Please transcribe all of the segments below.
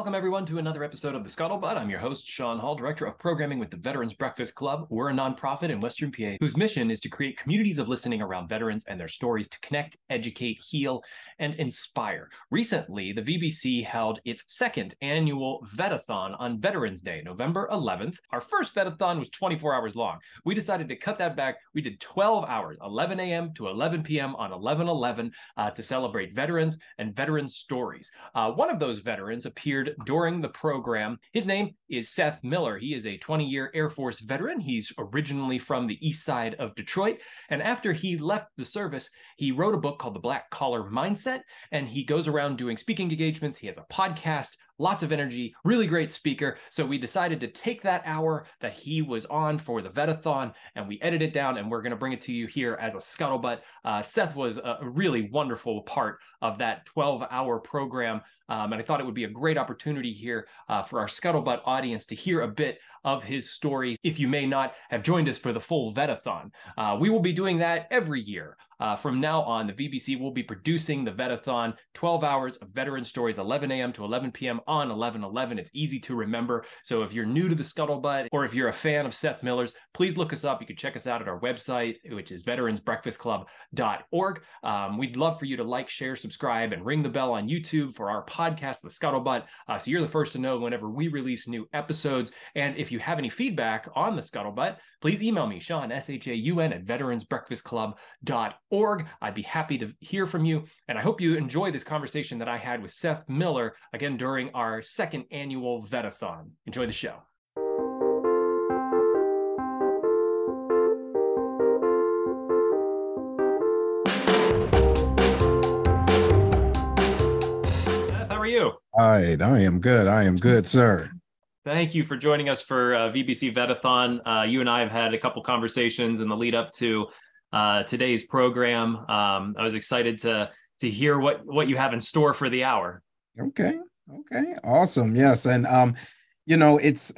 Welcome, everyone, to another episode of The Scuttlebutt. I'm your host, Shaun Hall, Director of Programming with the Veterans Breakfast Club. We're a nonprofit in Western PA whose mission is to create communities of listening around veterans and their stories to connect, educate, heal, and inspire. Recently, the VBC held its second annual Vetathon on Veterans Day, November 11th. Our first Vetathon was 24 hours long. We decided to cut that back. We did 12 hours, 11 a.m. to 11 p.m. on 11 11 uh, to celebrate veterans and veteran stories. Uh, one of those veterans appeared during the program. His name is Seth Miller. He is a 20 year Air Force veteran. He's originally from the east side of Detroit. And after he left the service, he wrote a book called The Black Collar Mindset. And he goes around doing speaking engagements. He has a podcast, lots of energy, really great speaker. So we decided to take that hour that he was on for the Vetathon and we edited it down and we're going to bring it to you here as a scuttlebutt. Uh, Seth was a really wonderful part of that 12 hour program. Um, and I thought it would be a great opportunity here uh, for our Scuttlebutt audience to hear a bit of his story if you may not have joined us for the full Vetathon. Uh, we will be doing that every year. Uh, from now on, the VBC will be producing the Vetathon 12 hours of veteran stories, 11 a.m. to 11 p.m. on 11 11. It's easy to remember. So if you're new to the Scuttlebutt or if you're a fan of Seth Miller's, please look us up. You can check us out at our website, which is veteransbreakfastclub.org. Um, we'd love for you to like, share, subscribe, and ring the bell on YouTube for our podcast, The Scuttlebutt. Uh, so you're the first to know whenever we release new episodes. And if you have any feedback on the Scuttlebutt, please email me, Shaun, S H A U N, at veteransbreakfastclub.org. I'd be happy to hear from you. And I hope you enjoy this conversation that I had with Seth Miller, again, during our second annual Vetathon. Enjoy the show. Seth, how are you? All right, I am good. I am good, sir. Thank you for joining us for uh, VBC Vetathon. Uh, you and I have had a couple conversations in the lead up to uh, today's program. Um, I was excited to to hear what what you have in store for the hour. Okay. Okay. Awesome. Yes, and um, you know, it's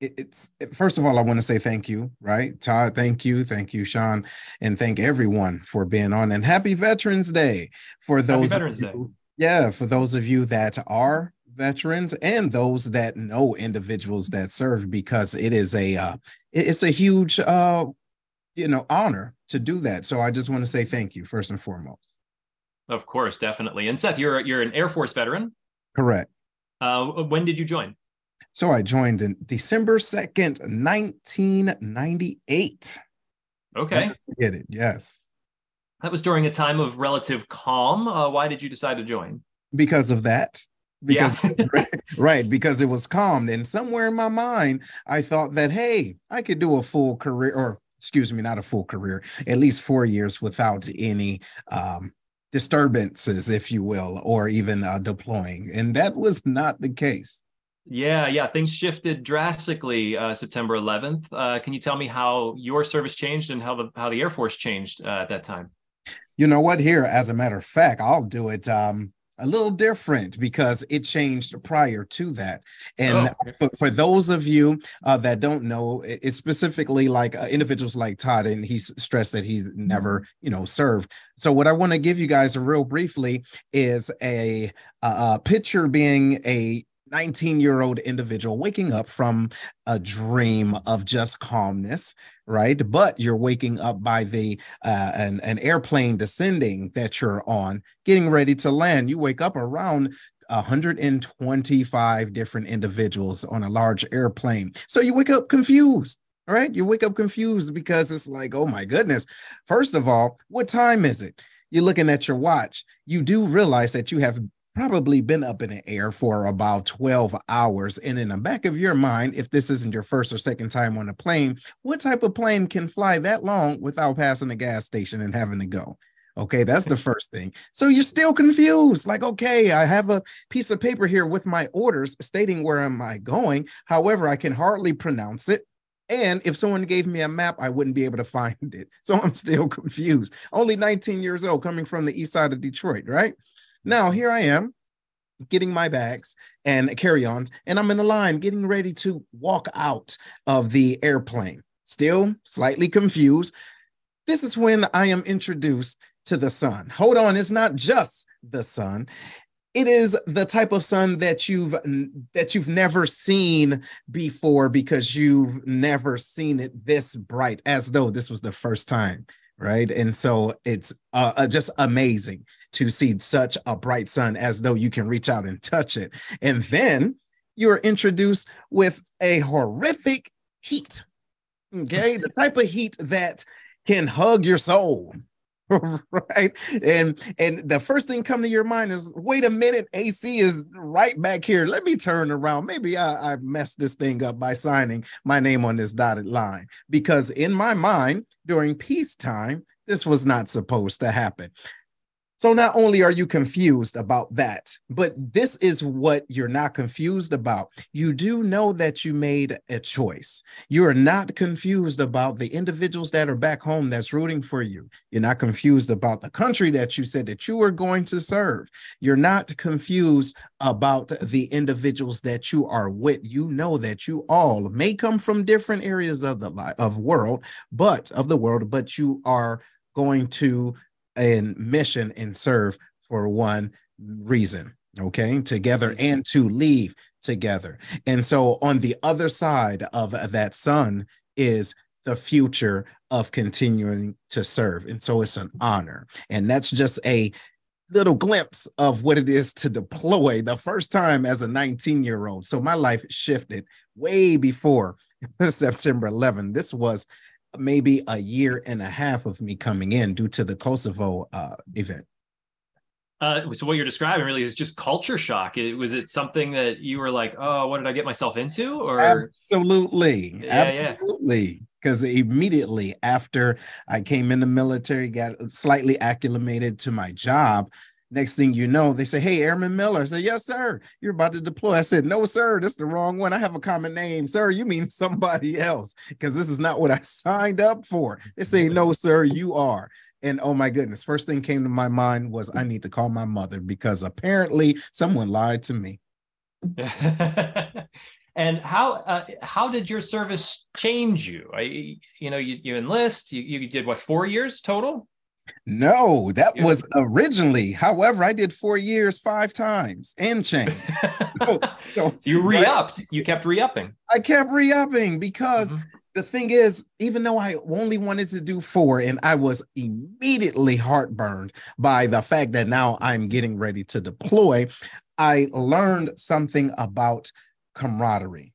it's first of all, I want to say thank you, right? Todd, thank you, thank you, Shaun, and thank everyone for being on. And happy Veterans Day for those Veterans Day yeah, for those of you that are veterans and those that know individuals that serve, because it is a uh, it's a huge uh, you know honor to do that. So I just want to say thank you first and foremost. Of course, definitely. And Seth, you're you're an Air Force veteran. Correct. Uh, when did you join? So I joined in December second, nineteen ninety eight. Okay. Get it? Yes. That was during a time of relative calm. Uh, why did you decide to join? Because of that. Because yeah. right, because it was calm. And somewhere in my mind, I thought that hey, I could do a full career, or excuse me, not a full career, at least four years without any um, disturbances, if you will, or even uh, deploying. And that was not the case. Yeah, yeah, things shifted drastically uh, September 11th. Uh, can you tell me how your service changed and how the how the Air Force changed uh, at that time? You know what? Here, as a matter of fact, I'll do it um, a little different because it changed prior to that. And oh. for, for, those of you uh, that don't know, it's specifically like uh, individuals like Todd, and he's stressed that he's never, you know, served. So what I want to give you guys real briefly is a, a, a picture being a 19 year old individual waking up from a dream of just calmness right? But you're waking up by the uh, an, an airplane descending that you're on getting ready to land. You wake up around 125 different individuals on a large airplane. So you wake up confused right? You wake up confused because it's like oh my goodness. First of all what time is it? You're looking at your watch. You do realize that you have probably been up in the air for about 12 hours. And in the back of your mind, if this isn't your first or second time on a plane, what type of plane can fly that long without passing a gas station and having to go? Okay, that's the first thing. So you're still confused. Like, okay, I have a piece of paper here with my orders stating where am I going. However, I can hardly pronounce it. And if someone gave me a map, I wouldn't be able to find it. So I'm still confused. Only 19 years old, coming from the east side of Detroit, right? Now, here I am getting my bags and carry ons, and I'm in the line getting ready to walk out of the airplane. Still slightly confused. This is when I am introduced to the sun. Hold on, it's not just the sun. it is the type of sun that you've that you've never seen before because you've never seen it this bright as though this was the first time right and so it's uh, uh, just amazing to see such a bright sun as though you can reach out and touch it. And then you're introduced with a horrific heat okay? The type of heat that can hug your soul right? And and the first thing come to your mind is wait a minute ac is right back here. Let me turn around. Maybe i, I messed this thing up by signing my name on this dotted line. Because in my mind during peacetime this was not supposed to happen so not only are you confused about that, but this is what you're not confused about. You do know that you made a choice. You are not confused about the individuals that are back home that's rooting for you. You're not confused about the country that you said that you were going to serve. You're not confused about the individuals that you are with. You know that you all may come from different areas of the of world, but of the world, but you are going to and mission and serve for one reason okay? Together mm-hmm. and to leave together. And so on the other side of that sun is the future of continuing to serve. And so it's an honor. And that's just a little glimpse of what it is to deploy the first time as a 19 year old so my life shifted way before september 11 this was maybe a year and a half of me coming in due to the Kosovo uh, event. Uh, so what you're describing really is just culture shock. It, was it something that you were like, oh, what did I get myself into? Or absolutely, yeah, absolutely. Because yeah. immediately after I came in the military, got slightly acclimated to my job, Next thing you know, they say, Hey, Airman Miller. I said, Yes, sir. You're about to deploy. I said, No, sir. That's the wrong one. I have a common name. Sir, you mean somebody else because this is not what I signed up for. They say, No, sir, you are. And oh my goodness, first thing came to my mind was I need to call my mother because apparently someone lied to me. and how uh, how did your service change you? I, you know, you, you enlist. You, you did what four years total? No, that yeah. was originally. However, I did four years, five times and change. so, so, so, you re-upped. You kept re-upping. I kept re-upping because mm-hmm. the thing is, even though I only wanted to do four, and I was immediately heartburned by the fact that now I'm getting ready to deploy, I learned something about camaraderie.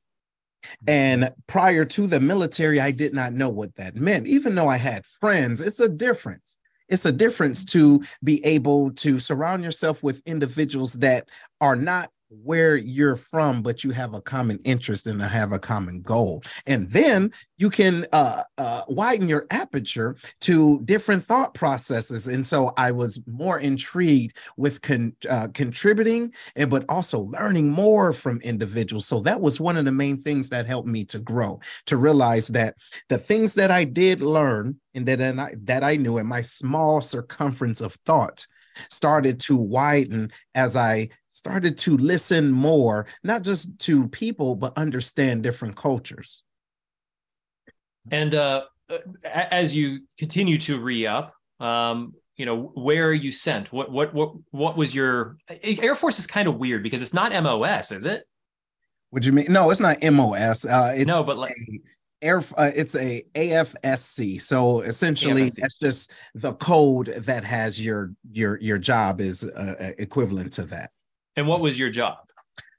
And prior to the military, I did not know what that meant. Even though I had friends, it's a difference it's a difference to be able to surround yourself with individuals that are not where you're from, but you have a common interest and have a common goal. And then you can uh, uh, widen your aperture to different thought processes. And so I was more intrigued with con- uh, contributing, and but also learning more from individuals. So that was one of the main things that helped me to grow, to realize that the things that I did learn and that I, that I knew in my small circumference of thought started to widen as I started to listen more, not just to people, but understand different cultures. And uh, as you continue to re up, um, you know, where are you sent? What what what what was your Air Force is kind of weird because it's not MOS, is it? What do you mean? No, it's not MOS. Uh, it's no, but like air uh, it's a afsc so essentially AFSC. that's just the code that has your your your job is uh, equivalent to that and what was your job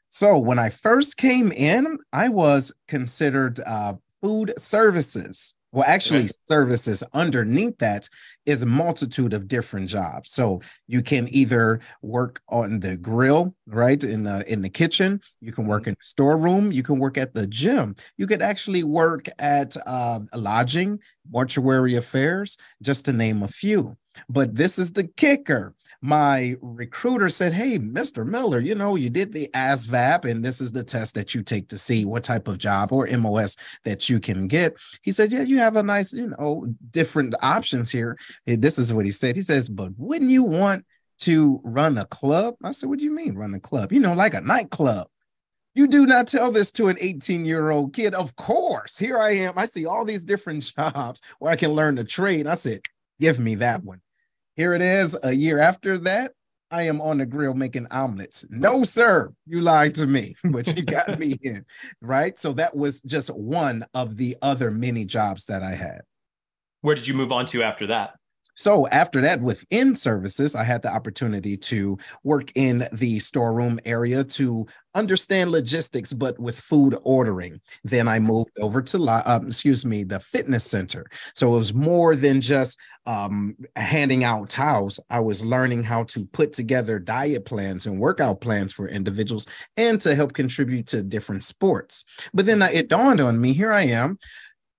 so when i first came in i was considered uh, food services well, actually, okay. services underneath that is a multitude of different jobs. So you can either work on the grill, right, in the in the kitchen. You can work mm-hmm. in the storeroom. You can work at the gym. You could actually work at uh, lodging, mortuary affairs, just to name a few. But this is the kicker my recruiter said, Hey, Mr. Miller, you know, you did the ASVAB, and this is the test that you take to see what type of job or MOS that you can get. He said, Yeah, you have a nice, you know, different options here. This is what he said. He says, But wouldn't you want to run a club? I said, What do you mean run a club? You know, like a nightclub. You do not tell this to an 18 year old kid. Of course, here I am. I see all these different jobs where I can learn the trade. I said, Give me that one. Here it is a year after that. I am on the grill making omelets. No, sir, you lied to me, but you got me in. Right. So that was just one of the other many jobs that I had. Where did you move on to after that? So after that, within services, I had the opportunity to work in the storeroom area to understand logistics, but with food ordering. Then I moved over to, um, excuse me, the fitness center. So it was more than just um, handing out towels. I was learning how to put together diet plans and workout plans for individuals and to help contribute to different sports. But then it dawned on me, here I am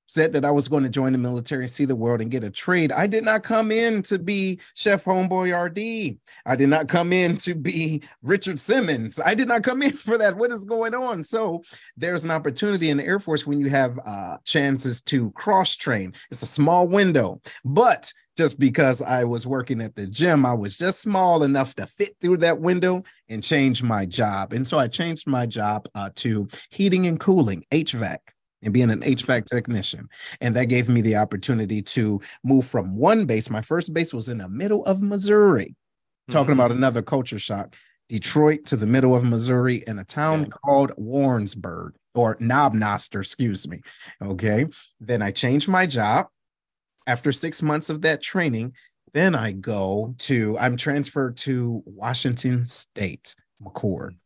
said that I was going to join the military, and see the world, and get a trade. I did not come in to be Chef Homeboy RD. I did not come in to be Richard Simmons. I did not come in for that. What is going on? So there's an opportunity in the Air Force when you have uh, chances to cross train. It's a small window, but just because I was working at the gym, I was just small enough to fit through that window and change my job. And so I changed my job uh, to heating and cooling, HVAC and being an HVAC technician. And that gave me the opportunity to move from one base. My first base was in the middle of Missouri, talking mm-hmm. about another culture shock. Detroit to the middle of Missouri in a town called Warrensburg or Knob Noster, excuse me. Okay. Then I changed my job. After six months of that training, then I go to, I'm transferred to Washington State, McChord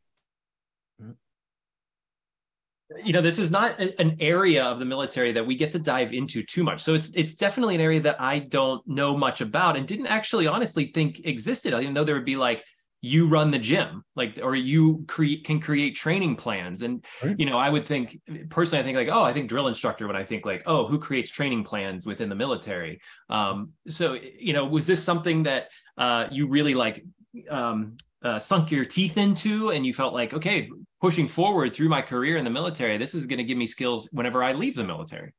you know this is not an area of the military that we get to dive into too much. So it's it's definitely an area that i don't know much about and didn't actually honestly think existed. I didn't know there would be like you run the gym like or you create can create training plans. And right. you know i would think personally i think like oh i think drill instructor when i think like oh who creates training plans within the military? Um so you know was this something that uh you really like um uh, sunk your teeth into and you felt like okay pushing forward through my career in the military this is going to give me skills whenever i leave the military.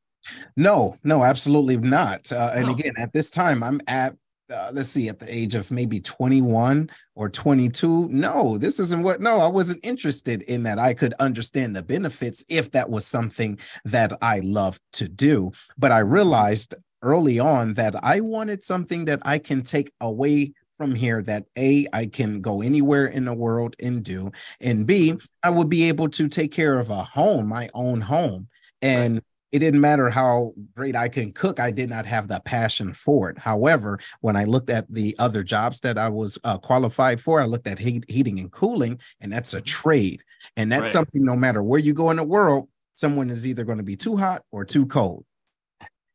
No no absolutely not. Uh, and no. again at this time i'm at uh, let's see at the age of maybe 21 or 22 no this isn't what no i wasn't interested in that. I could understand the benefits if that was something that i loved to do. But i realized early on that i wanted something that i can take away from here that A, I can go anywhere in the world and do, and B, I would be able to take care of a home, my own home. And right. it didn't matter how great I can cook, I did not have the passion for it. However, when I looked at the other jobs that I was uh, qualified for, I looked at heat, heating and cooling, and that's a mm-hmm. trade. And that's right. something no matter where you go in the world, someone is either going to be too hot or too cold.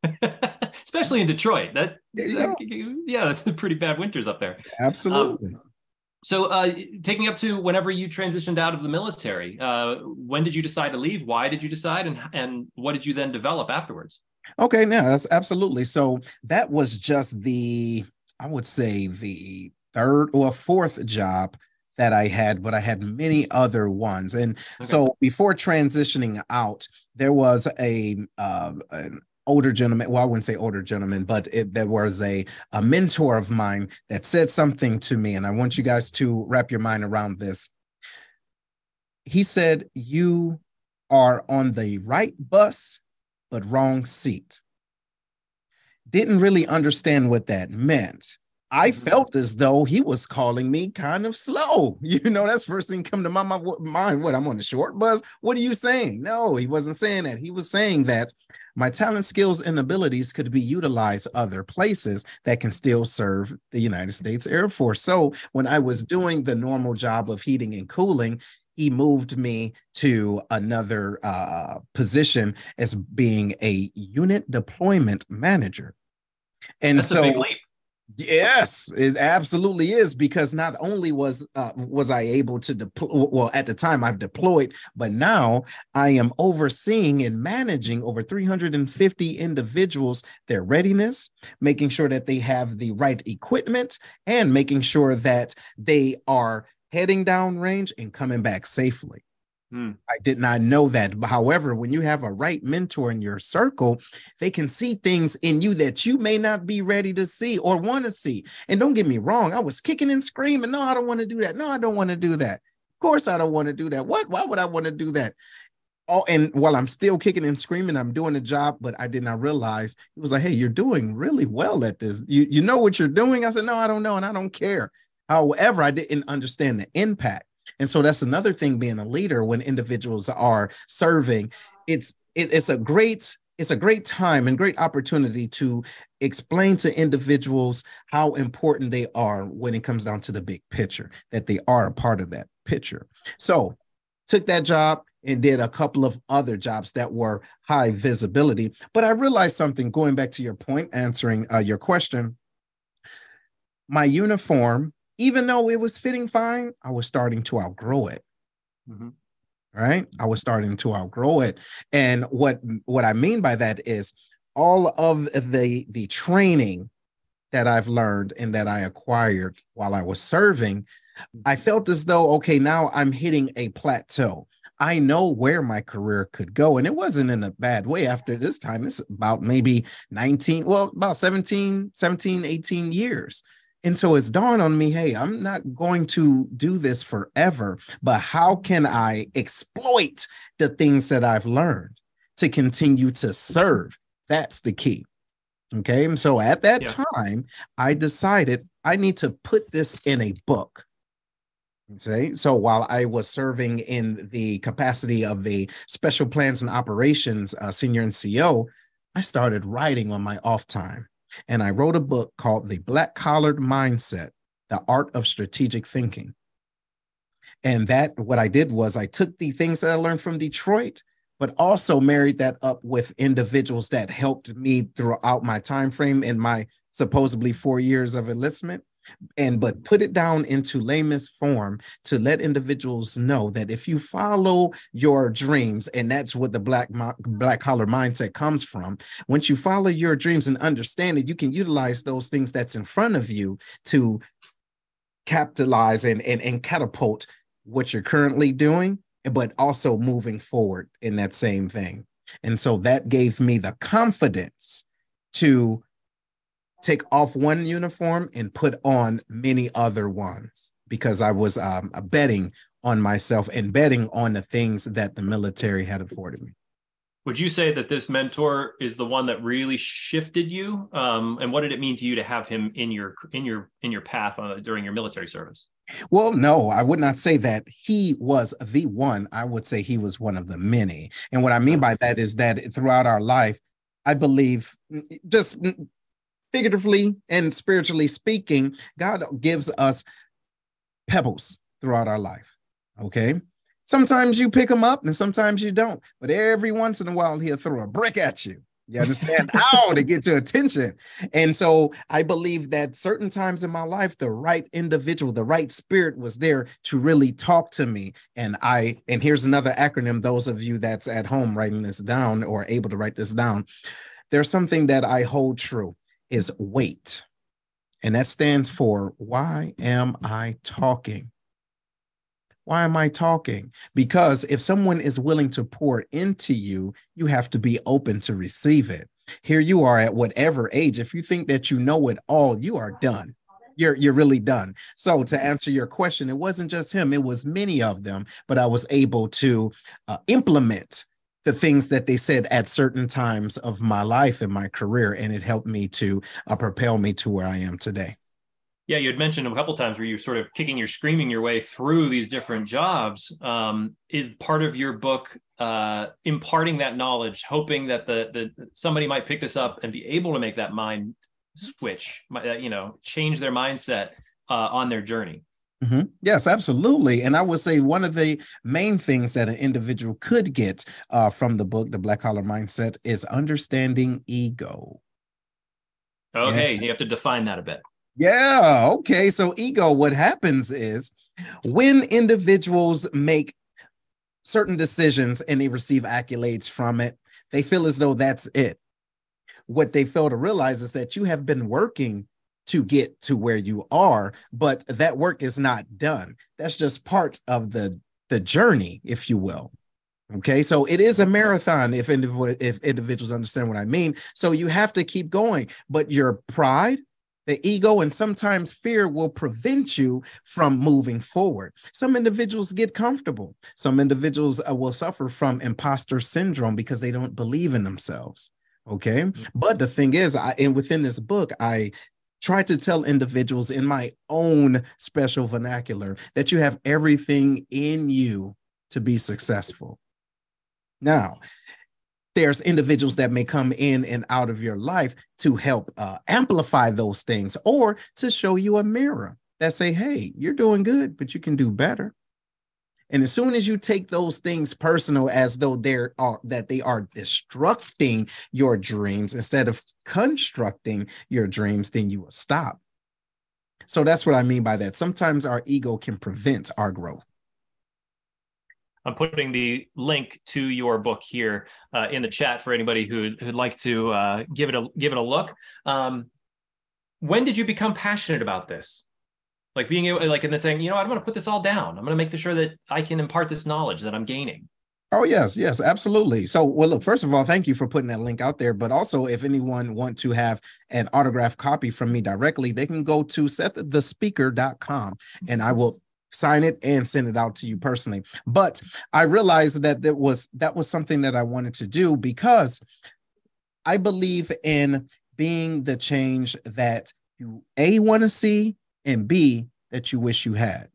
especially in Detroit. That, that yeah, that's pretty bad winters up there. Absolutely. Um, so, uh, taking up to whenever you transitioned out of the military, uh, when did you decide to leave? Why did you decide, and and what did you then develop afterwards? Okay, yeah, that's absolutely. So that was just the, I would say, the third or fourth job that I had, but I had many other ones. And okay. so before transitioning out, there was a uh, an older gentleman well i wouldn't say older gentleman but it, there was a, a mentor of mine that said something to me and i want you guys to wrap your mind around this he said you are on the right bus but wrong seat didn't really understand what that meant I mm-hmm. felt as though he was calling me kind of slow. You know, that's first thing come to my mind. What I'm on the short bus. What are you saying? No, he wasn't saying that. He was saying that my talent, skills, and abilities could be utilized other places that can still serve the United States Air Force. So when I was doing the normal job of heating and cooling, he moved me to another uh, position as being a unit deployment manager. And That's so Yes, it absolutely is because not only was uh, was I able to deploy well at the time I've deployed, but now I am overseeing and managing over 350 individuals, their readiness, making sure that they have the right equipment and making sure that they are heading down range and coming back safely. Hmm. I did not know that. However, when you have a right mentor in your circle, they can see things in you that you may not be ready to see or want to see. And don't get me wrong, I was kicking and screaming. No, I don't want to do that. No, I don't want to do that. Of course, I don't want to do that. What? Why would I want to do that? Oh, and while I'm still kicking and screaming, I'm doing the job, but I did not realize it was like, hey, you're doing really well at this. You you know what you're doing? I said, no, I don't know, and I don't care. However, I didn't understand the impact. And so that's another thing being a leader when individuals are serving. It's it, it's a great it's a great time and great opportunity to explain to individuals how important they are when it comes down to the big picture, that they are a part of that picture. So, took that job and did a couple of other jobs that were high visibility. But I realized something going back to your point, answering uh, your question. My uniform, even though it was fitting fine, I was starting to outgrow it. Mm-hmm. Right? I was starting to outgrow it. And what what i mean by that is all of the the training that i've learned and that i acquired while i was serving i felt as though okay now i'm hitting a plateau. I know where my career could go. And it wasn't in a bad way after this time. It's about maybe 19 well about 17 17 18 years and so it's dawned on me hey, I'm not going to do this forever, but how can I exploit the things that I've learned to continue to serve? That's the key. Okay. And so at that yeah. time, I decided I need to put this in a book. Okay. So while I was serving in the capacity of the special plans and operations uh, senior NCO, I started writing on my off time. And I wrote a book called The Black Collared Mindset The Art of Strategic Thinking. And that, what I did was I took the things that I learned from Detroit, but also married that up with individuals that helped me throughout my time frame in my supposedly four years of enlistment and but put it down into layman's form to let individuals know that if you follow your dreams and that's what the black black collar mindset comes from once you follow your dreams and understand it you can utilize those things that's in front of you to capitalize and and, and catapult what you're currently doing but also moving forward in that same thing and so that gave me the confidence to take off one uniform and put on many other ones because I was um, betting on myself and betting on the things that the military had afforded me. Would you say that this mentor is the one that really shifted you? Um, and what did it mean to you to have him in your in your in your path uh, during your military service? Well, no, I would not say that he was the one. I would say he was one of the many. And what I mean by that is that throughout our life, I believe just figuratively and spiritually speaking, God gives us pebbles throughout our life. Okay. Sometimes you pick them up and sometimes you don't, but every once in a while, he'll throw a brick at you. You understand how to get your attention. And so I believe that certain times in my life, the right individual, the right spirit was there to really talk to me. And I, and here's another acronym, those of you that's at home writing this down or able to write this down. There's something that I hold true is wait. And that stands for why am I talking? Why am I talking? Because if someone is willing to pour into you, you have to be open to receive it. Here you are at whatever age. If you think that you know it all, you are done. You're, you're really done. So, to answer your question, it wasn't just him, it was many of them, but I was able to uh, implement the things that they said at certain times of my life and my career and it helped me to uh, propel me to where i am today. Yeah you had mentioned a couple times where you're sort of kicking your screaming your way through these different jobs. Um, is part of your book uh, imparting that knowledge hoping that the, the somebody might pick this up and be able to make that mind switch uh, you know change their mindset uh, on their journey Mm-hmm. Yes, absolutely. And I would say one of the main things that an individual could get uh, from the book, The Black Collar Mindset, is understanding ego. Okay, yeah. you have to define that a bit. Yeah. Okay. So, ego, what happens is when individuals make certain decisions and they receive accolades from it, they feel as though that's it. What they fail to realize is that you have been working to get to where you are but that work is not done that's just part of the the journey if you will okay so it is a marathon if indiv- if individuals understand what i mean so you have to keep going but your pride the ego and sometimes fear will prevent you from moving forward. Some individuals get comfortable. Some individuals uh, will suffer from imposter syndrome because they don't believe in themselves. Okay. Mm-hmm. But the thing is, I, and within this book, I try to tell individuals in my own special vernacular that you have everything in you to be successful. Now, there's individuals that may come in and out of your life to help uh, amplify those things or to show you a mirror that say, hey, you're doing good, but you can do better. And as soon as you take those things personal as though they're uh, that they are destructing your dreams instead of constructing your dreams, then you will stop. So that's what I mean by that. Sometimes our ego can prevent our growth. I'm putting the link to your book here uh, in the chat for anybody who, who'd like to uh, give it a give it a look. Um, when did you become passionate about this? Like being able like and then saying you know i'm going to put this all down i'm going to make sure that i can impart this knowledge that i'm gaining Oh yes, yes, absolutely. So, well, look. First of all, thank you for putting that link out there. But also, if anyone want to have an autographed copy from me directly, they can go to seththespeaker.com and I will sign it and send it out to you personally. But I realized that that was that was something that I wanted to do because I believe in being the change that you a want to see and B, that you wish you had.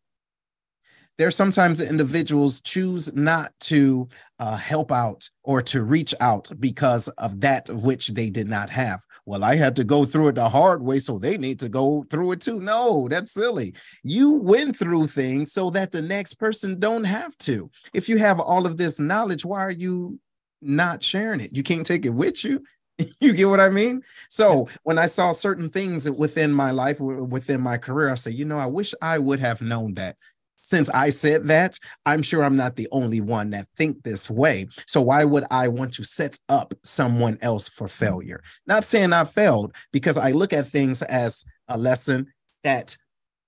There are sometimes individuals choose not to uh, help out or to reach out because of that which they did not have. Well, I had to go through it the hard way, so they need to go through it too. No, that's silly. You went through things so that the next person don't have to. If you have all of this knowledge, why are you not sharing it? You can't take it with you. you get what I mean? So when I saw certain things within my life, within my career, I say, you know, I wish I would have known that. Since I said that, I'm sure I'm not the only one that think this way. So why would I want to set up someone else for failure? Not saying I failed, because I look at things as a lesson that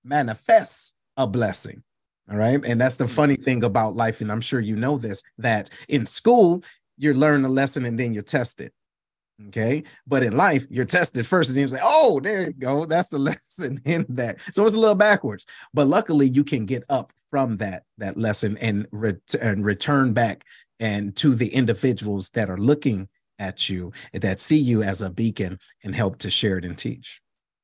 manifests a blessing. All right. And that's the mm. funny thing about life. And I'm sure you know this that in school, you learn a lesson and then you're tested. Okay. But in life, you're tested first, and you're like, oh, there you go. That's the lesson in that. So it's a little backwards. But luckily, you can get up from that that lesson and, ret- and return back and to the individuals that are looking at you that see you as a beacon and help to share it and teach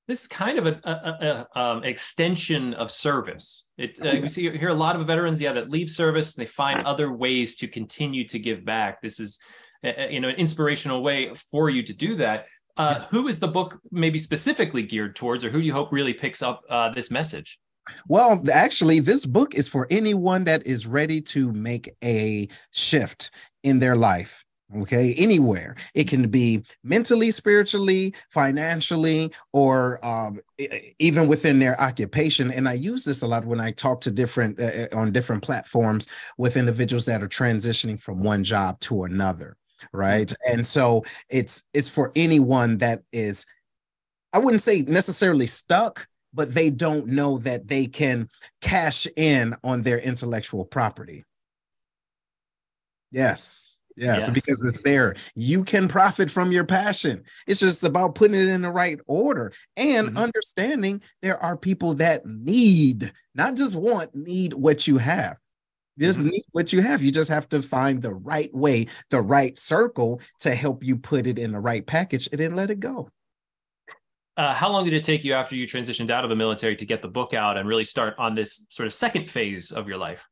this is kind of an a, a, um, extension of service. It, uh, we see here a lot of veterans, yeah, that leave service and they find other ways to continue to give back. This is you know an inspirational way for you to do that uh, yeah. who is the book maybe specifically geared towards or who do you hope really picks up uh, this message well, actually, this book is for anyone that is ready to make a shift in their life. Okay, anywhere it can be mentally, spiritually, financially, or um, even within their occupation. And I use this a lot when I talk to different uh, on different platforms with individuals that are transitioning from one job to another right and so it's it's for anyone that is i wouldn't say necessarily stuck but they don't know that they can cash in on their intellectual property yes Yes, yes, because it's there. You can profit from your passion. It's just about putting it in the right order and mm-hmm. understanding there are people that need, not just want, need what you have just mm-hmm. need what you have. You just have to find the right way, the right circle to help you put it in the right package and then let it go. Uh, how long did it take you after you transitioned out of the military to get the book out and really start on this sort of second phase of your life?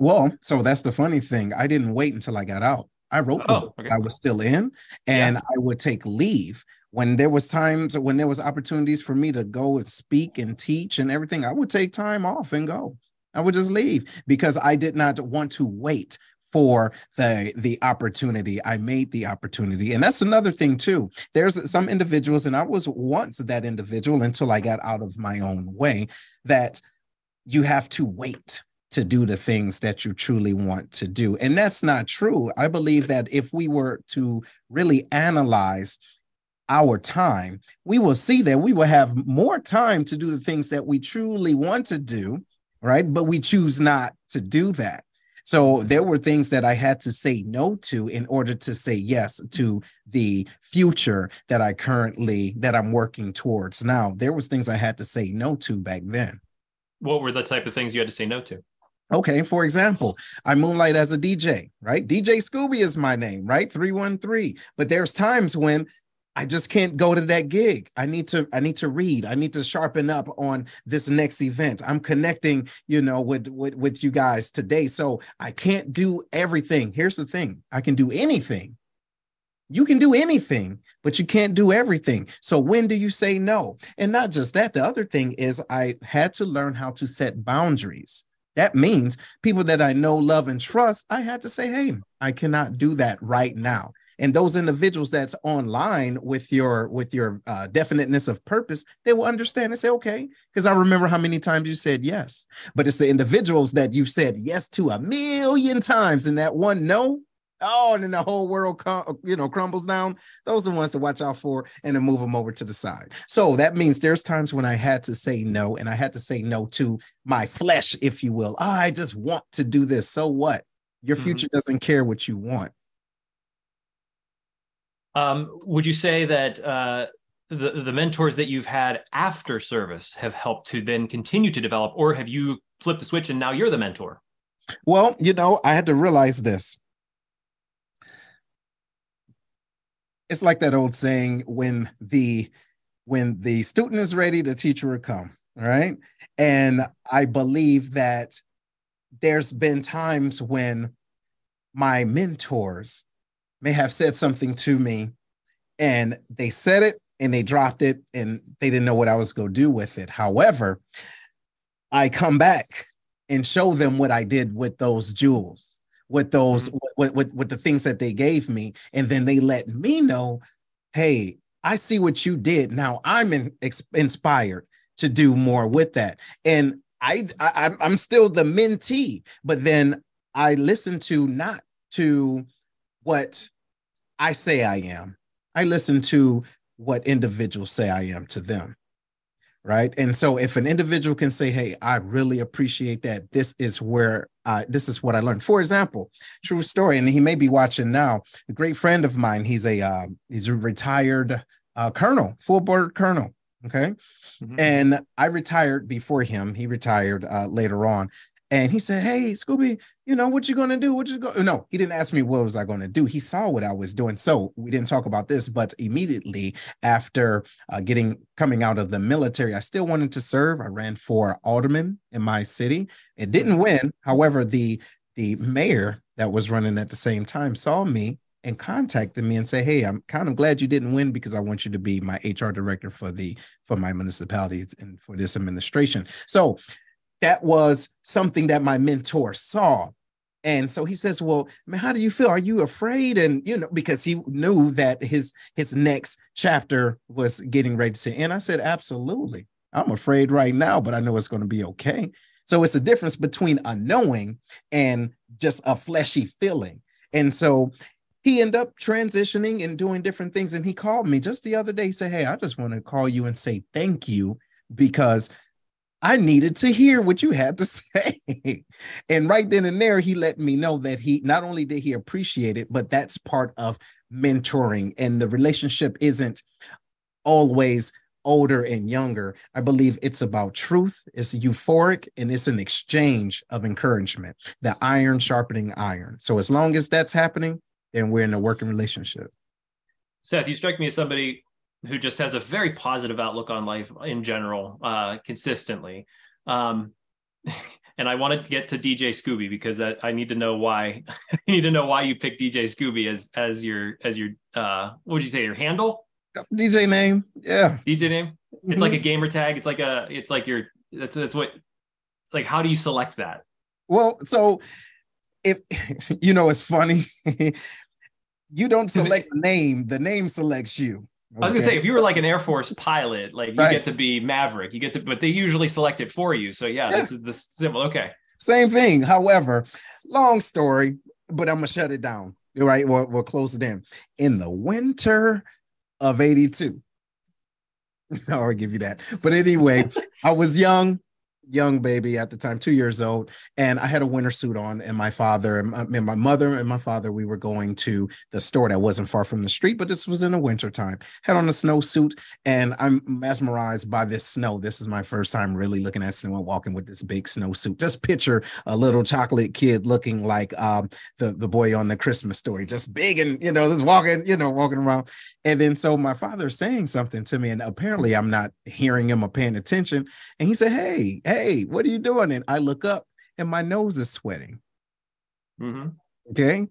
Well, so that's the funny thing. I didn't wait until I got out. I wrote oh, the book. Okay. I was still in, and yeah. I would take leave when there was times when there was opportunities for me to go and speak and teach and everything. I would take time off and go. I would just leave because I did not want to wait for the the opportunity. I made the opportunity. And that's another thing too. There's some individuals and i was once that individual until i got out of my own way that you have to wait to do the things that you truly want to do. And that's not true. I believe that if we were to really analyze our time we will see that we will have more time to do the things that we truly want to do right? But we choose not to do that. So mm-hmm. there were things that I had to say no to in order to say yes to the future that I currently that I'm working towards now. There was things I had to say no to back then. What were the type of things you had to say no to? Okay, for example, I moonlight as a DJ, right? DJ Scooby is my name, right? 313. But there's times when I just can't go to that gig. I need to I need to read. I need to sharpen up on this next event. I'm connecting, you know, with with, with you guys today. So I can't do everything. Here's the thing. I can do anything. You can do anything, but you can't do everything. So when do you say no? And not just that, the other thing is I had to learn how to set boundaries. That means people that I know, love, and trust, I had to say, hey, I cannot do that right now and those individuals that's online with your with your uh, definiteness of purpose they will understand and say okay because i remember how many times you said yes. But it's the individuals that you've said yes to a million times and that one no oh and then the whole world you know crumbles down. Those are the ones to watch out for and to move them over to the side. So that means there's times when i had to say no and i had to say no to my flesh if you will. Oh, i just want to do this. So what? Your mm-hmm. future mm-hmm. doesn't care what you want um, would you say that uh, the the mentors that you've had after service have helped to then continue to develop, or have you flipped the switch and now you're the mentor? Well, you know, I had to realize this. It's like that old saying when the when the student is ready, the teacher will come, right? And I believe that there's been times when my mentors may have said something to me and they said it and they dropped it and they didn't know what I was going to do with it. However, I come back and show them what I did with those jewels, with those, mm-hmm. with, with, with the things that they gave me. And then they let me know, hey, I see what you did. Now I'm in, inspired to do more with that. And I, I I'm still the mentee, but then I listen to not to what I say I am. I listen to what individuals say I am to them. Right. And so if an individual can say, Hey, I really appreciate that. This is where uh, this is what I learned. For example, true story, and he may be watching now. A great friend of mine. He's a uh, he's a retired uh, colonel, full bird colonel. Okay, mm-hmm. and I retired before him. He retired uh, later on, and he said, "Hey, Scooby, you know what you're gonna do? What you go?" No, he didn't ask me what was I gonna do. He saw what I was doing, so we didn't talk about this. But immediately after uh, getting coming out of the military, I still wanted to serve. I ran for alderman in my city. It didn't win. However, the the mayor that was running at the same time saw me and contacted me and say, "Hey, I'm kind of glad you didn't win because I want you to be my HR director for the for my municipalities and for this administration." So that was something that my mentor saw. And so he says, "Well, man, how do you feel? Are you afraid?" And you know, because he knew that his his next chapter was getting ready to end. I said, "Absolutely. I'm afraid right now, but I know it's going to be okay." So it's a difference between a knowing and just a fleshy feeling. And so he ended up transitioning and doing different things. And he called me just the other day. He said, Hey, I just want to call you and say thank you because I needed to hear what you had to say. and right then and there, he let me know that he not only did he appreciate it, but that's part of mentoring. And the relationship isn't always older and younger. I believe it's about truth, it's euphoric, and it's an exchange of encouragement, the iron sharpening iron. So as long as that's happening, then we're in a working relationship. Seth, you strike me as somebody who just has a very positive outlook on life in general, uh, consistently. Um, and I want to get to DJ Scooby because I, I need to know why. I need to know why you picked DJ Scooby as as your as your uh, what would you say your handle? DJ name, yeah. DJ name. It's mm-hmm. like a gamer tag. It's like a. It's like your. That's that's what. Like, how do you select that? Well, so if you know, it's funny. you don't select it, the name; the name selects you. I was gonna say if you were like an Air Force pilot, like you right. get to be Maverick, you get to, but they usually select it for you. So yeah, yeah. this is the symbol. Okay. Same thing. However, long story, but I'm gonna shut it down. All right, we'll, we'll close it in. In the winter of 82. I'll give you that. But anyway, I was young. Young baby at the time, two years old, and I had a winter suit on. And my father and my, and my, mother and my father, we were going to the store that wasn't far from the street, but this was in the winter time. Had on a snowsuit, and I'm mesmerized by this snow. This is my first time really looking at snow and walking with this big snowsuit. Just picture a little chocolate kid looking like um, the the boy on the Christmas story, just big and you know, just walking, you know, walking around. And then so my father's saying something to me, and apparently I'm not hearing him or paying attention. And he said, "Hey, hey." Hey, what are you doing? And I look up and my nose is sweating. Mm-hmm. Okay.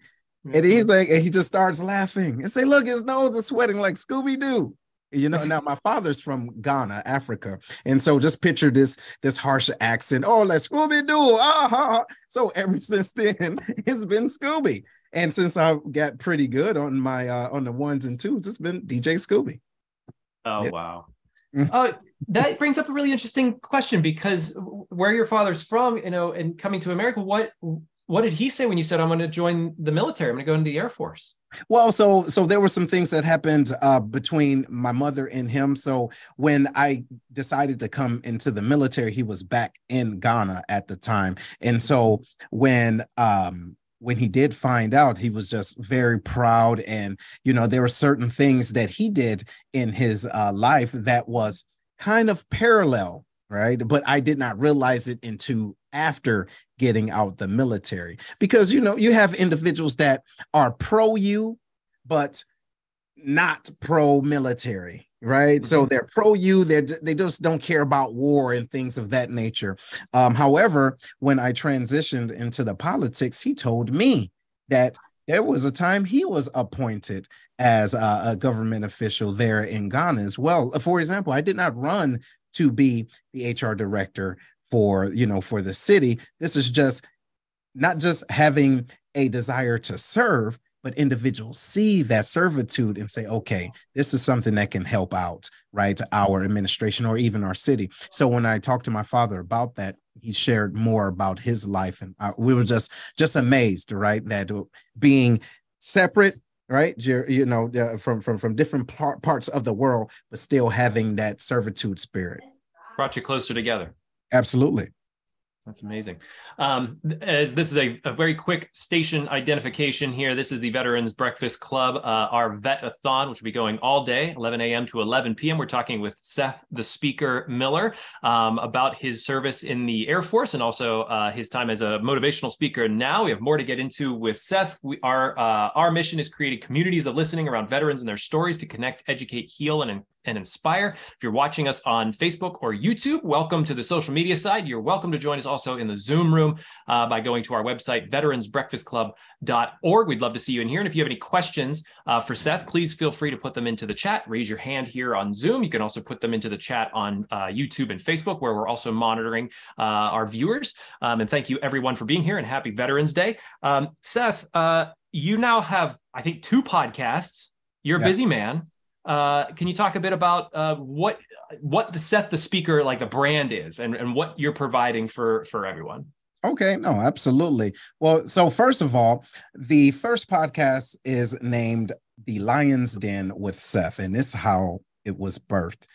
And he's like, and he just starts laughing and say, look, his nose is sweating like Scooby Doo. You know, now my father's from Ghana, Africa, and so just picture this this harsh accent. Oh, like Scooby Doo. Ah, so ever since then, it's been Scooby, and since I got pretty good on my uh, on the ones and twos, it's been DJ Scooby. Oh yeah. wow! uh, that brings up a really interesting question because where your father's from, you know, and coming to America, what what did he say when you said I'm going to join the military? I'm going to go into the Air Force. Well, so so there were some things that happened uh, between my mother and him. So when I decided to come into the military, he was back in Ghana at the time, and so when um, when he did find out, he was just very proud. And, you know, there were certain things that he did in his uh, life that was kind of parallel, right? But I did not realize it into after getting out the military because, you know, you have individuals that are pro you, but not pro military right mm-hmm. so they're pro you they they just don't care about war and things of that nature. Um, however when i transitioned into the politics he told me that there was a time he was appointed as a, a government official there in ghana as well. For example i did not run to be the hr director for you know for the city. This is just not just having a desire to serve but individuals see that servitude and say, okay, this is something that can help out, right? Our administration or even our city. So when I talked to my father about that, he shared more about his life, and I, we were just just amazed, right? That being separate right you know uh, from from from different par- parts of the world but still having that servitude spirit brought you closer together absolutely that's amazing. Um, as this is a, a, very quick station identification here, this is the Veterans Breakfast Club, uh, our Vet-a-thon, which will be going all day, 11 a.m. to 11 p.m. We're talking with Seth, the speaker Miller, um, about his service in the Air Force and also uh, his time as a motivational speaker. Now we have more to get into with Seth. We, our uh, our mission is creating communities of listening around veterans and their stories to connect, educate, heal, and and inspire. If you're watching us on Facebook or YouTube, welcome to the social media side. You're welcome to join us also in the Zoom room uh, by going to our website, veteransbreakfastclub.org. We'd love to see you in here. And if you have any questions uh, for Seth, please feel free to put them into the chat. Raise your hand here on Zoom. You can also put them into the chat on uh, YouTube and Facebook, where we're also monitoring uh, our viewers. Um, and thank you, everyone, for being here and happy Veterans Day. Um, Seth, uh, you now have, I think, two podcasts. You're a yeah. busy man. Uh, can you talk a bit about uh, what what the Seth the speaker like a brand is and, and what you're providing for for everyone? Okay, no, absolutely. Well, so first of all, the first podcast is named The Lion's Den with Seth, and this is how it was birthed.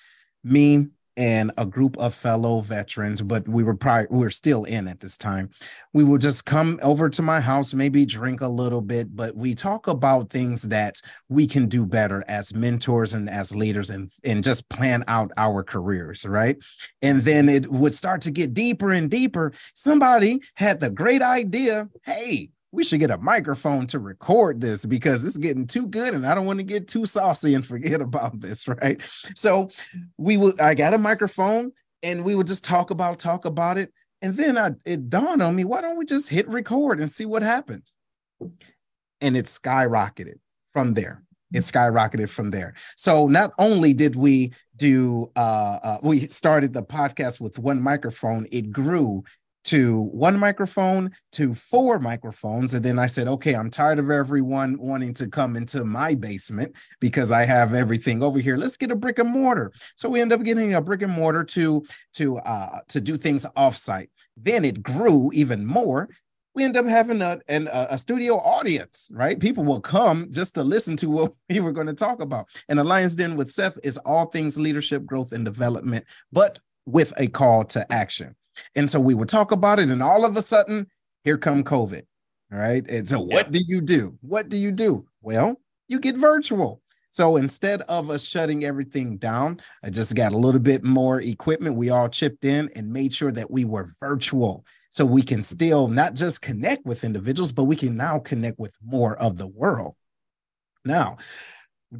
Me and a group of fellow veterans, but we were probably we were still in at this time. We would just come over to my house, maybe drink a little bit, but we talk about things that we can do better as mentors and as leaders and, and just plan out our careers, right? And then it would start to get deeper and deeper. Somebody had the great idea, hey, we should get a microphone to record this because it's getting too good and I don't want to get too saucy and forget about this, right? So we would I got a microphone and we would just talk about talk about it and then I, it dawned on me why don't we just hit record and see what happens? And it skyrocketed from there. It skyrocketed from there. So not only did we do uh, uh we started the podcast with one microphone, it grew to one microphone to four microphones. And then I said, okay, I'm tired of everyone wanting to come into my basement because I have everything over here. Let's get a brick and mortar. So we end up getting a brick and mortar to to uh to do things offsite. Then it grew even more. We end up having a, an, a studio audience, right? People will come just to listen to what we were going to talk about. And Lion's Den with Seth is all things leadership, growth, and development, but with a call to action. And so we would talk about it, and all of a sudden, here come COVID. All right. And so what do you do? What do you do? Well, you get virtual. So instead of us shutting everything down, I just got a little bit more equipment. We all chipped in and made sure that we were virtual so we can still not just connect with individuals, but we can now connect with more of the world. Now,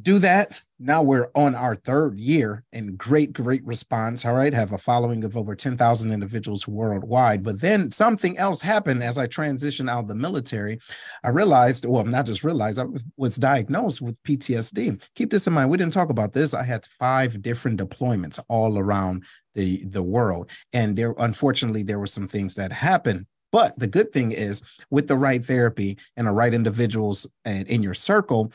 do that. Now we're on our third year and great, great response. All right. Have a following of over 10,000 individuals worldwide. But then something else happened as I transitioned out of the military. I realized, well, not just realized, I was diagnosed with PTSD. Keep this in mind. We didn't talk about this. I had five different deployments all around the, the world. And there, unfortunately, there were some things that happened but the good thing is, with the right therapy and the right individuals and in your circle,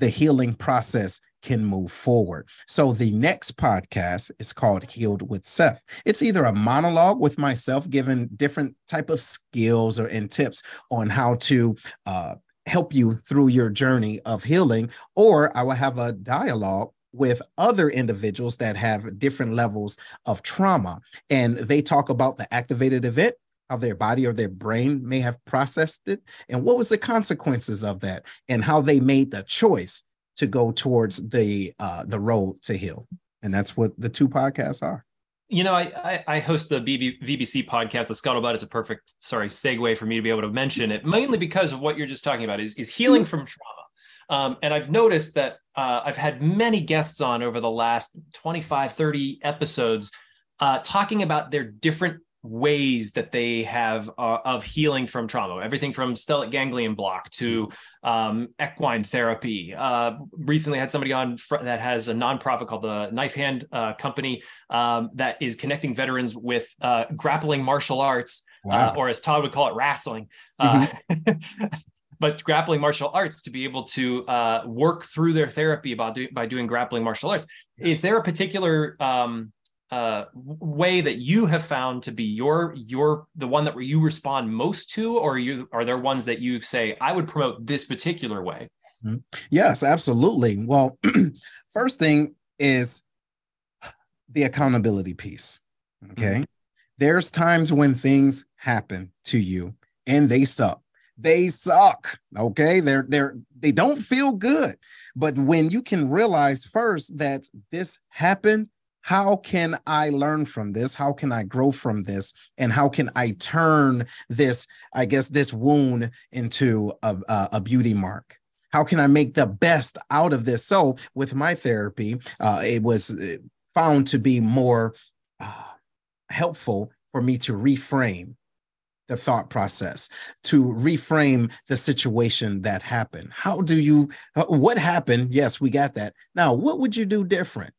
the healing process can move forward. So the next podcast is called Healed with Seth. It's either a monologue with myself giving different type of skills or and tips on how to uh, help you through your journey of healing, or I will have a dialogue with other individuals that have different levels of trauma and they talk about the activated event how their body or their brain may have processed it and what was the consequences of that and how they made the choice to go towards the uh the road to heal and that's what the two podcasts are you know, I, I, host the BB, VBC podcast, the Scuttlebutt. It's a perfect, sorry, segue for me to be able to mention it, mainly because of what you're just talking about is, is healing from trauma. Um, and I've noticed that uh, I've had many guests on over the last 25, 30 episodes uh, talking about their different ways that they have uh, of healing from trauma everything from stellate ganglion block to um, equine therapy uh, recently had somebody on fr- that has a nonprofit called the knife hand uh, company um, that is connecting veterans with uh, grappling martial arts uh, wow. or as todd would call it wrestling uh, mm-hmm. but grappling martial arts to be able to work through their therapy by, do- by doing grappling martial arts yes. is there a particular um, uh, way that you have found to be your your the one that you respond most to, or you are there ones that you say I would promote this particular way? Mm-hmm. Yes, absolutely. Well, first thing is the accountability piece. Okay. Mm-hmm. There's times when things happen to you and they suck. They suck. Okay. They're they're they don't feel good. But when you can realize first that this happened how can I learn from this? How can I grow from this? And how can I turn this, I guess, this wound into a, a, beauty mark? How can I make the best out of this? So, with my therapy, uh, it was uh, found to be more uh, helpful for me to reframe the thought process to reframe the situation that happened how do you uh, what happened yes we got that now what would you do different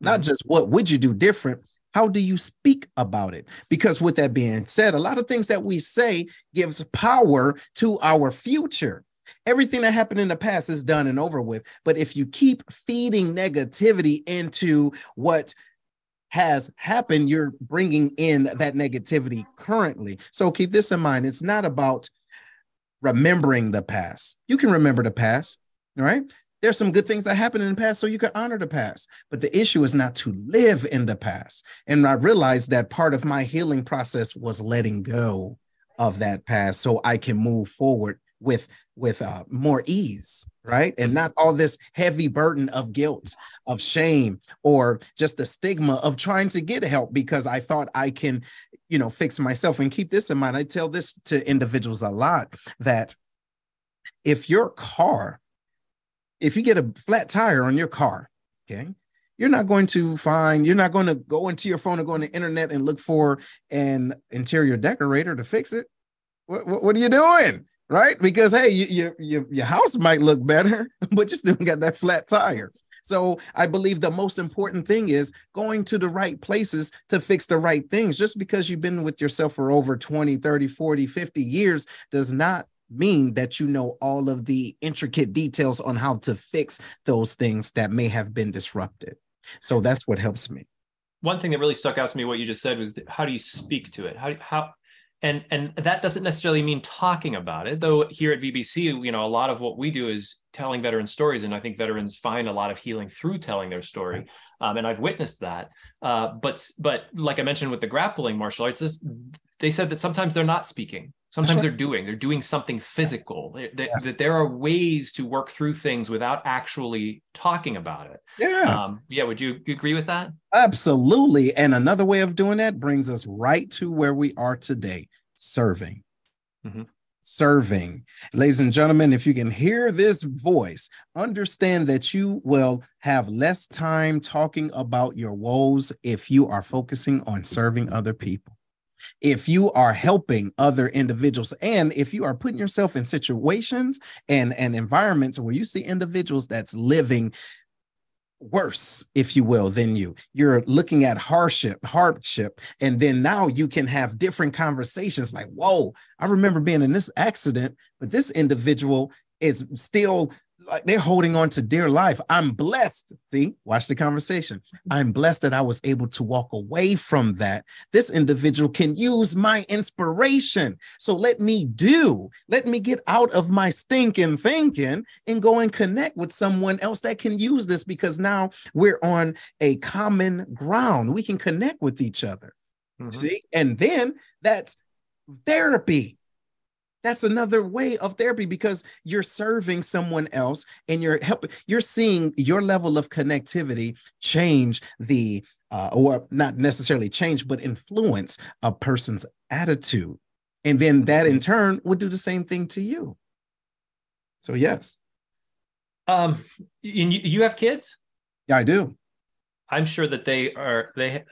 not just what would you do different, how do you speak about it? Because with that being said, a lot of things that we say gives power to our future. Everything that happened in the past is done and over with. But if you keep feeding negativity into what has happened, you're bringing in that negativity currently. So keep this in mind. It's not about remembering the past. You can remember the past, all right? There's some good things that happened in the past, so you can honor the past. But the issue is not to live in the past. And I realized that part of my healing process was letting go of that past so I can move forward with with uh, more ease right and not all this heavy burden of guilt of shame or just the stigma of trying to get help because i thought i can you know fix myself and keep this in mind i tell this to individuals a lot that if your car if you get a flat tire on your car, okay, you're not going to find, you're not going to go into your phone and go on the internet and look for an interior decorator to fix it. What, what, what are you doing? Right? Because hey, you, you, you, your house might look better, but you still got that flat tire. So I believe the most important thing is going to the right places to fix the right things. Just because you've been with yourself for over 20, 30, 40, 50 years does not mean that you know all of the intricate details on how to fix those things that may have been disrupted. So that's what helps me. One thing that really stuck out to me, what you just said, was how do you speak to it? How how and and that doesn't necessarily mean talking about it though here at vbc you know a lot of what we do is telling veteran stories and i think veterans find a lot of healing through telling their story nice. um, and i've witnessed that uh, but but like i mentioned with the grappling martial arts this, they said that sometimes they're not speaking. Sometimes right. they're doing they're doing something physical. Yes. That, yes. that, there are ways to work through things without actually talking about it. Yeah Um, yeah would you agree with that? Absolutely. And another way of doing that brings us right to where we are today serving. Mm-hmm. serving. Ladies and gentlemen if you can hear this voice understand that you will have less time talking about your woes if you are focusing on serving other people if you are helping other individuals and if you are putting yourself in situations and and environments where you see individuals that's living worse if you will than you you're looking at hardship hardship and then now you can have different conversations like whoa i remember being in this accident but this individual is still like they're holding on to dear life. I'm blessed. See, watch the conversation. I'm blessed that I was able to walk away from that. This individual can use my inspiration. So let me do, let me get out of my stinking thinking and go and connect with someone else that can use this because now we're on a common ground. We can connect with each other. Mm-hmm. See, and then that's therapy that's another way of therapy because you're serving someone else and you're helping you're seeing your level of connectivity change the uh, or not necessarily change but influence a person's attitude. And then that in mm-hmm. turn would do the same thing to you. So yes. Um you, you have kids? Yeah i do. I'm sure that they are they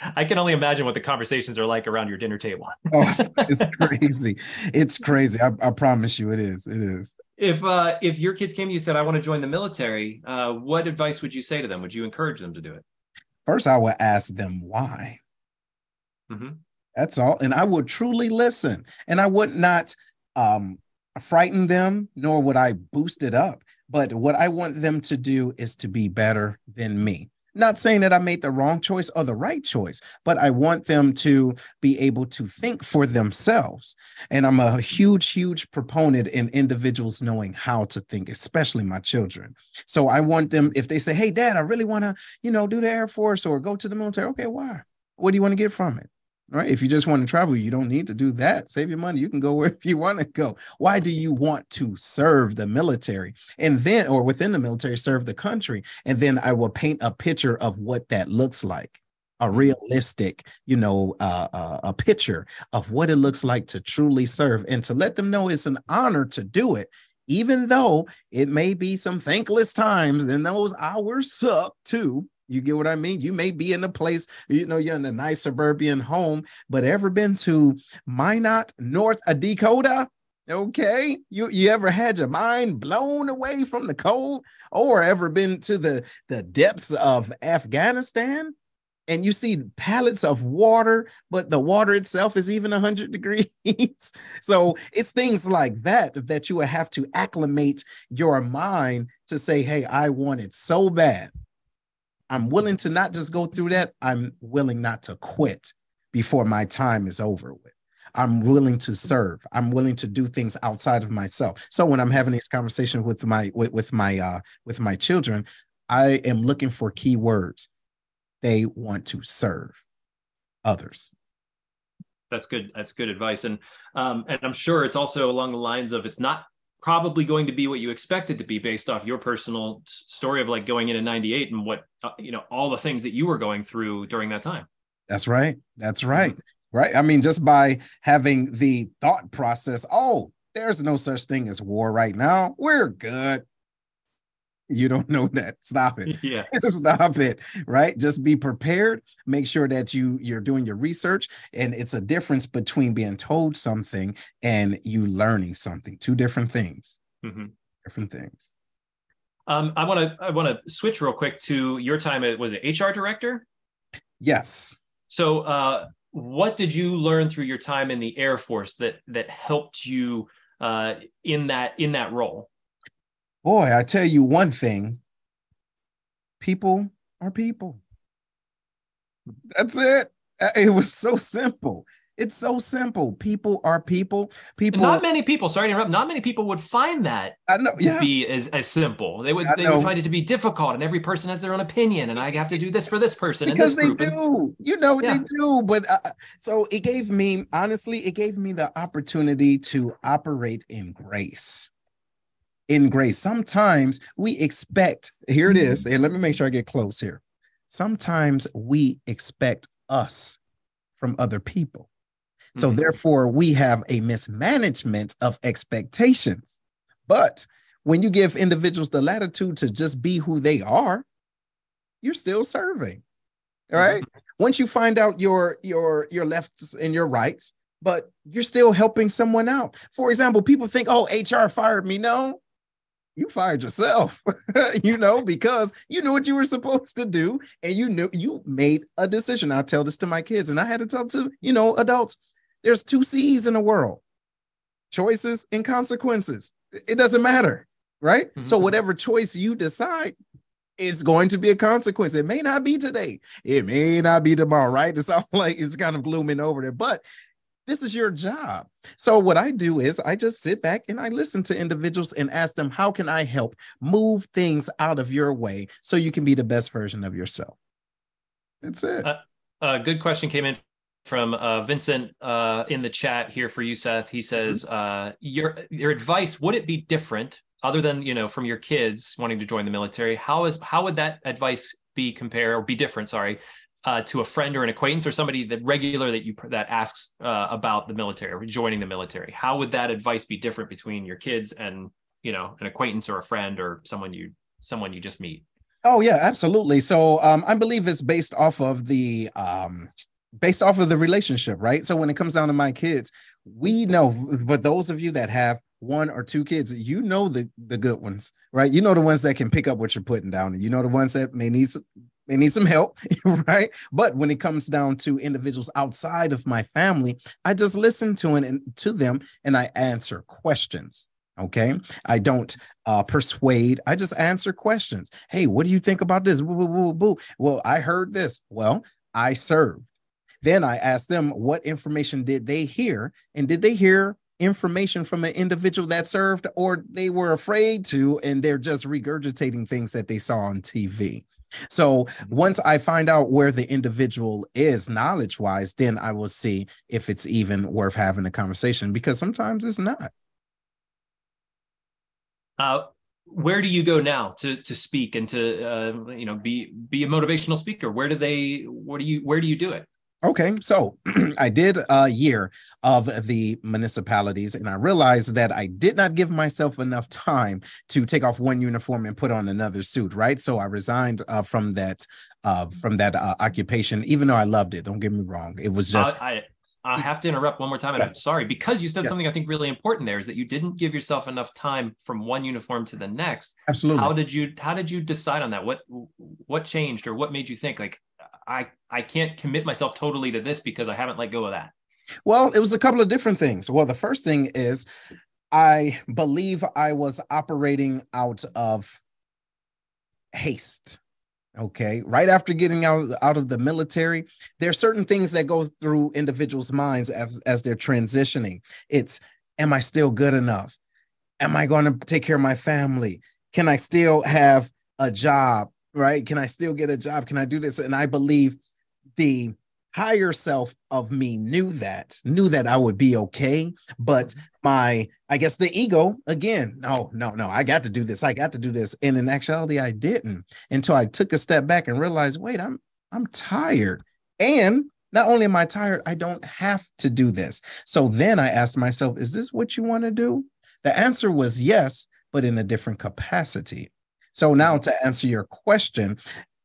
I can only imagine what the conversations are like around your dinner table. oh, it's crazy. It's crazy. I, I, promise you it is. It is. If uh if your kids came to you and said, I want to join the military, uh, what advice would you say to them? Would you encourage them to do it? First, I would ask them why. Mm-hmm. That's all. And I would truly listen. And I would not um frighten them, nor would I boost it up. But what I want them to do is to be better than me. Not saying that I made the wrong choice or the right choice, but I want them to be able to think for themselves. And I'm a huge, huge proponent in individuals knowing how to think, especially my children. So I want them, if they say, Hey, dad, I really want to, you know, do the Air Force or go to the military. Okay, why? What do you want to get from it? Right? If you just want to travel, you don't need to do that. Save your money. You can go wherever you want to go. Why do you want to serve the military and then, or within the military, serve the country? And then I will paint a picture of what that looks like. A mm-hmm. realistic, you know, uh, uh, a picture of what it looks like to truly serve and to let them know it's an honor to do it even though it may be some thankless times and those hours suck too you get what I mean? You may be in a place, you know, you're in a nice suburban home, but ever been to Minot, North Dakota? Okay. You you ever had your mind blown away from the cold or ever been to the, the depths of Afghanistan? And you see pallets of water, but the water itself is even 100 degrees. so it's things like that that you will have to acclimate your mind to say, hey, I want it so bad I'm willing to not just go through that. I'm willing not to quit before my time is over with. I'm willing to serve. I'm willing to do things outside of myself. So when I'm having these conversations with my with, with my uh with my children, I am looking for key words. They want to serve others. That's good. That's good advice. And um, and I'm sure it's also along the lines of it's not probably going to be what you expect it to be based off your personal story of like going into 98 and what uh, you know all the things that you were going through during that time. That's right. That's right. Right? I mean just by having the thought process oh there's no such thing as war right now. We're good you don't know that. Stop it. Yeah. Stop it right? Just be prepared. Make sure that you you're doing your research and it's a difference between being told something and you learning something. Two different things. Mm-hmm. different things. Um i want to i want to switch real quick to your time at was it hr director? Yes. So uh what did you learn through your time in the air force that that helped you uh in that in that role Boy, I tell you one thing people are people. That's it. Uh, it was so simple. It's so simple. People are people. People. not many people. Sorry to interrupt. Not many people would find that I know. to Yeah. be as, as simple. They would I they know. would find it to be difficult, and every person has their own opinion, and I have to do this for this person and because this they group. do you know Yeah. they do but uh, so it gave me honestly it gave me the opportunity to operate in grace in grace sometimes we expect here it is and let me make sure i get close here sometimes we expect us from other people so Mhm. therefore we have a mismanagement of expectations but when you give individuals the latitude to just be who they are you're still serving all right. Once you find out your your your lefts and your rights, but you're still helping someone out. For example, people think, "Oh, HR fired me." No, you fired yourself. you know, because you knew what you were supposed to do, and you knew you made a decision. I tell this to my kids, and I had to tell to you know adults. There's two C's in the world: choices and consequences. It doesn't matter, right? So Mhm. whatever choice you decide, is going to be a consequence. It may not be today. It may not be tomorrow, right? It's all like it's kind of glooming over there, but this is your job. So what I do is I just sit back and I listen to individuals and ask them, how can I help move things out of your way so you can be the best version of yourself? That's it. Uh, A good question came in from uh, Vincent uh, in the chat here for you, Seth. He says, uh, "Your your advice would it be different, other than you know from your kids wanting to join the military? How is how would that advice be compare or be different? Sorry, uh, to a friend or an acquaintance or somebody that regular that you that asks uh, about the military or joining the military? How would that advice be different between your kids and you know an acquaintance or a friend or someone you someone you just meet?" Oh yeah, absolutely. So um, I believe it's based off of the um, based off of the relationship, right? So when it comes down to my kids, we know. But those of you that have one or two kids, you know the the good ones, right? You know the ones that can pick up what you're putting down, you know the ones that may need may need some help, right? But when it comes down to individuals outside of my family, I just listen to and to them, and I answer questions. Okay, I don't uh, persuade. I just answer questions. Hey, what do you think about this? Boo, boo, boo, boo. Well, I heard this. Well, I served. Then I asked them what information did they hear, and did they hear information from an individual that served, or they were afraid to, and they're just regurgitating things that they saw on TV. So once I find out where the individual is knowledge wise, then I will see if it's even worth having a conversation because sometimes it's not. Uh, where do you go now to to speak and to uh, you know be be a motivational speaker? Where do they? What do you? Where do you do it? Okay, so I did a year of the municipalities, and I realized that I did not give myself enough time to take off one uniform and put on another suit. Right, so I resigned uh, from that uh, from that uh, occupation, even though I loved it. Don't get me wrong; it was just I, I I have to interrupt one more time, and I'm sorry because you said Yeah. something I think really important. There is that you didn't give yourself enough time from one uniform to the next. absolutely. How did you How did you decide on that? What What changed, or what made you think like I I can't commit myself totally to this because I haven't let go of that? Well, it was a couple of different things. Well, the first thing is I believe I was operating out of haste. Okay. Right after getting out, out of the military, there are certain things that go through individuals' minds as, as they're transitioning. It's, am I still good enough? Am I going to take care of my family? Can I still have a job? Right? Can I still get a job? Can I do this? And I believe the higher self of me knew that, knew that I would be okay. But mm-hmm. my, I guess the ego again, no, no, no, I got to do this. I got to do this. And in actuality, I didn't until I took a step back and realized, wait, I'm I'm tired. And not only am I tired, I don't have to do this. So then I asked myself, is this what you want to do? The answer was yes, but in a different capacity. So now to answer your question,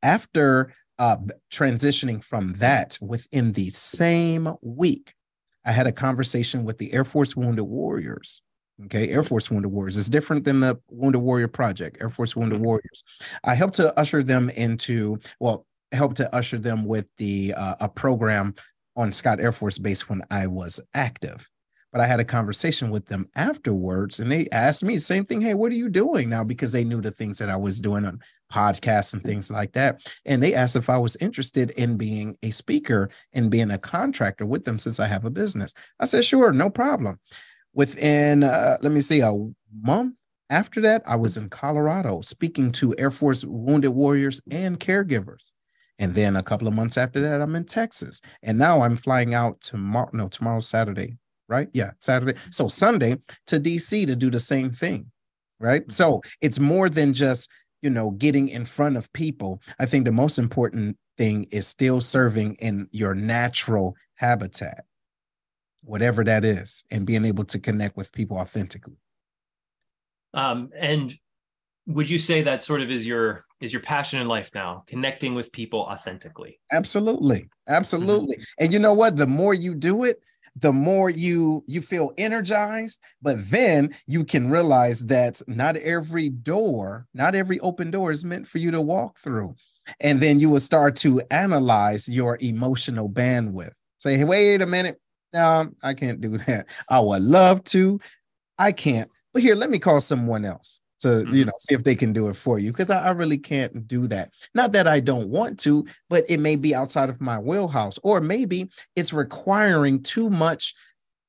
after uh, transitioning from that within the same week, I had a conversation with the Air Force Wounded Warriors. Okay, Air Force Wounded Warriors is different than the Wounded Warrior Project, Air Force Wounded Mhm. Warriors. I helped to usher them into, well, helped to usher them with the uh, a program on Scott Air Force Base when I was active. But I had a conversation with them afterwards and they asked me the same thing. Hey, what are you doing now? Because they knew the things that I was doing on podcasts and things like that. And they asked if I was interested in being a speaker and being a contractor with them since I have a business. I said, sure, no problem. Within, uh, let me see, a month after that, I was in Colorado speaking to Air Force wounded warriors and caregivers. And then a couple of months after that, I'm in Texas. And now I'm flying out tomorrow. No, tomorrow, Saturday, right? Yeah, Saturday. So Sunday to DC to do the same thing. Right. So it's more than just, you know, getting in front of people. I think the most important thing is still serving in your natural habitat, whatever that is, and being able to connect with people authentically. Um, and would you say that sort of is your is your passion in life now connecting with people authentically absolutely absolutely mm-hmm. and you know what the more you do it the more you you feel energized but then you can realize that not every door not every open door is meant for you to walk through. And then you will start to analyze your emotional bandwidth. Say hey wait a minute. No i can't do that. I would love to. I can't. But here let me call someone else to mm-hmm. you know see if they can do it for you because I, I, really can't do that. Not that i don't want to but it may be outside of my wheelhouse or maybe it's requiring too much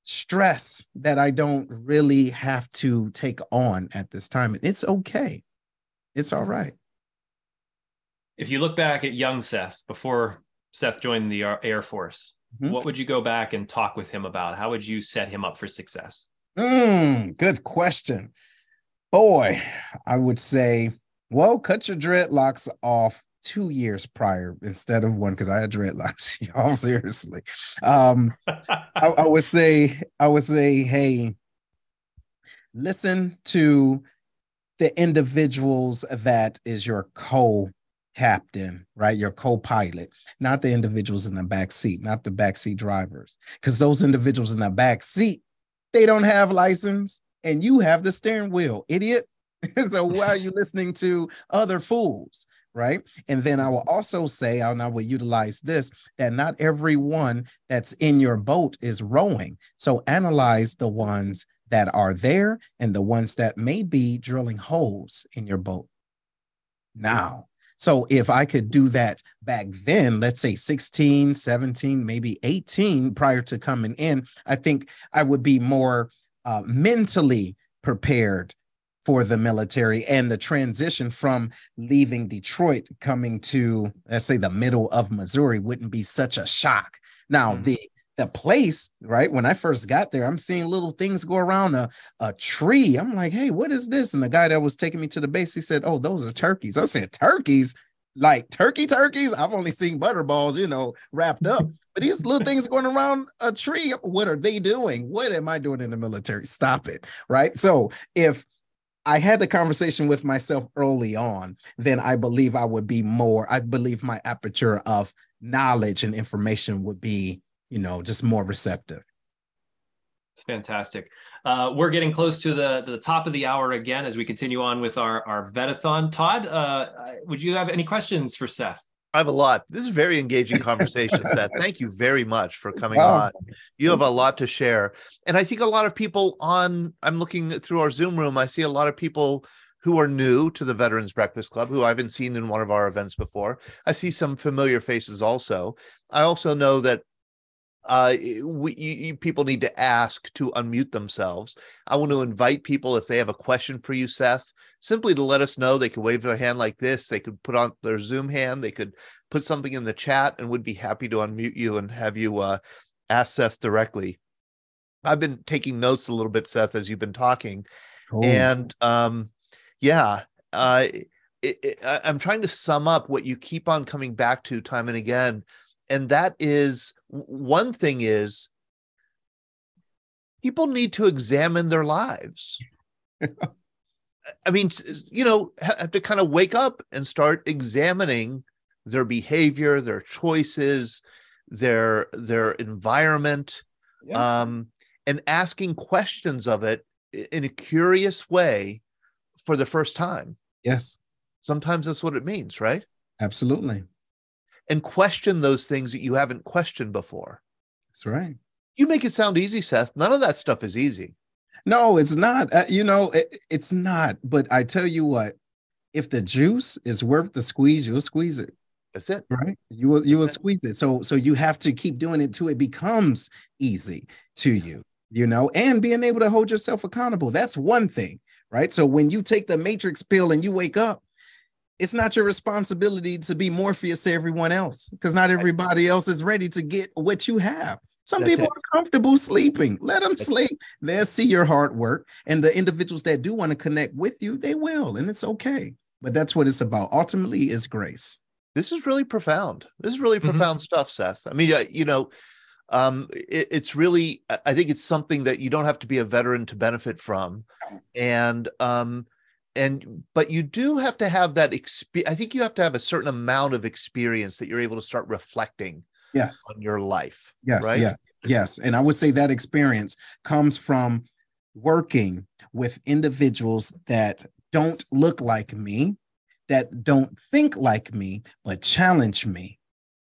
stress that i don't really have to take on at this time it's okay. It's all right. If you look back at young seth before seth joined the air force mm-hmm. what would you go back and talk with him about? How would you set him up for success? Mm, good question Boy, I would say, well, cut your dreadlocks off two years prior instead of one because I had dreadlocks. Y'all seriously. Um, I, I would say, I would say, hey, listen to the individuals that is your co captain, right? Your co-pilot, not the individuals in the back seat, not the backseat drivers. Because those individuals in the back seat, they don't have license and you have the steering wheel, idiot. so why are you listening to other fools? Right. And then I will also say, and I will utilize this that not everyone that's in your boat is rowing. So analyze the ones that are there and the ones that may be drilling holes in your boat. Now, so if I could do that back then, let's say 16, 17, maybe 18 prior to coming in, I think I would be more uh, mentally prepared for the military and the transition from leaving Detroit coming to let's say the middle of Missouri wouldn't be such a shock. Now mm-hmm. the the place, right? When I first got there, I'm seeing little things go around a, a tree. I'm like, hey, what is this? And the guy that was taking me to the base, he said, Oh, those are turkeys. I said, Turkeys? Like turkey turkeys? I've only seen butterballs, you know, wrapped up. But these little things going around a tree, what are they doing? What am I doing in the military? Stop it. Right. So if I had the conversation with myself early on, then I believe I would be more, I believe my aperture of knowledge and information would be, you know, just more receptive. It's fantastic. Uh, we're getting close to the, the top of the hour again as we continue on with our, our Vetathon. Todd, uh, would you have any questions for Seth? I have a lot. This is very engaging conversation, Seth. Thank you very much for coming wow. on. You have a lot to share. And I think a lot of people on, I'm looking through our Zoom room, I see a lot of people who are new to the Veterans Breakfast Club, who I haven't seen in one of our events before. I see some familiar faces also. I also know that uh, we, you, people need to ask to unmute themselves. I want to invite people if they have a question for you, Seth, simply to let us know. They could wave their hand like this. They could put on their Zoom hand. They could put something in the chat, and would be happy to unmute you and have you uh, ask Seth directly. I've been taking notes a little bit, Seth, as you've been talking, cool. and um, yeah, uh, it, it, I'm trying to sum up what you keep on coming back to time and again and that is one thing is people need to examine their lives. I mean you know have to kind of wake up and start examining their behavior their choices their their environment yeah. um and asking questions of it in a curious way for the first time. Yes. Sometimes that's what it means right? Absolutely and question those things that you haven't questioned before. That's right. You make it sound easy, Seth. None of that stuff is easy. No, it's not. Uh, you know, it, it's not. But I tell you what, if the juice is worth the squeeze, you'll squeeze it. That's it. Right. You will you will squeeze it. So so you have to keep doing it till it becomes easy to you, you know, and being able to hold yourself accountable. That's one thing, right? So when you take the matrix pill and you wake up, it's not your responsibility to be Morpheus to everyone else because not everybody else is ready to get what you have. Some That's people it. are comfortable sleeping. Let them sleep. They'll see your hard work. And the individuals that do want to connect with you, they will. And it's okay. But that's what it's about. Ultimately, is grace. This is really profound. This is really Mhm. profound stuff, Seth. I mean, you know, um, it, it's really. I- I think it's something that you don't have to be a veteran to benefit from, and um, and but you do have to have that experience. I think you have to have a certain amount of experience that you're able to start reflecting Yes. on your life. Yes, right? yes, yes. And I would say that experience comes from working with individuals that don't look like me, that don't think like me, but challenge me.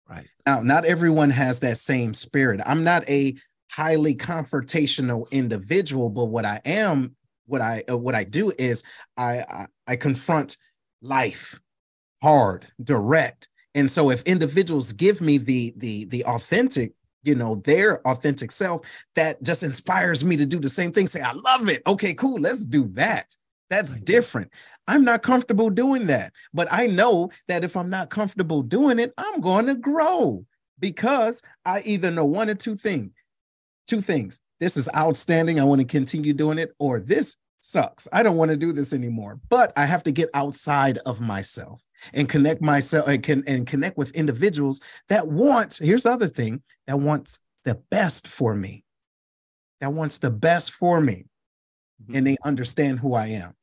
Right. Now, not everyone has that same spirit. I'm not a highly confrontational individual, but what I am, what I uh, what I do is I, I I confront life hard, direct. And so if individuals give me the the the authentic, you know, their authentic self, that just inspires me to do the same thing. Say, I love it. Okay, cool. Let's do that. That's different. I'm not comfortable doing that. But I know that if I'm not comfortable doing it, I'm going to grow because I either know one or two things. Two things. This is outstanding. I want to continue doing it, or this sucks. I don't want to do this anymore. But I have to get outside of myself and connect myself and can and connect with individuals that want here's the other thing that wants the best for me that wants the best for me Mhm. and they understand who i am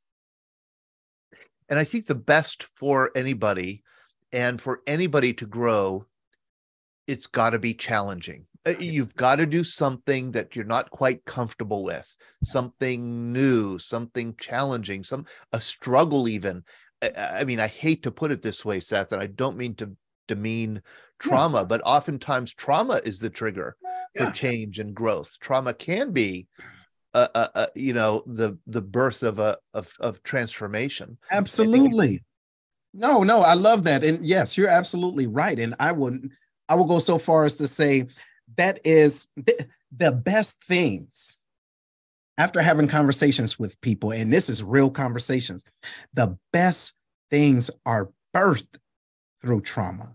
And I think the best for anybody and for anybody to grow, it's got to be challenging. Uh, You've got to do something that you're not quite comfortable with, something new, something challenging, some a struggle even. I, I mean, I hate to put it this way, Seth, and I don't mean to demean trauma, but oftentimes trauma is the trigger for Yeah. change and growth. Trauma can be uh, uh, uh, you know the the birth of a of, of transformation absolutely no no i love that and yes you're absolutely right and i would i will go so far as to say that is the, best things after having conversations with people and this is real conversations the best things are birthed through trauma.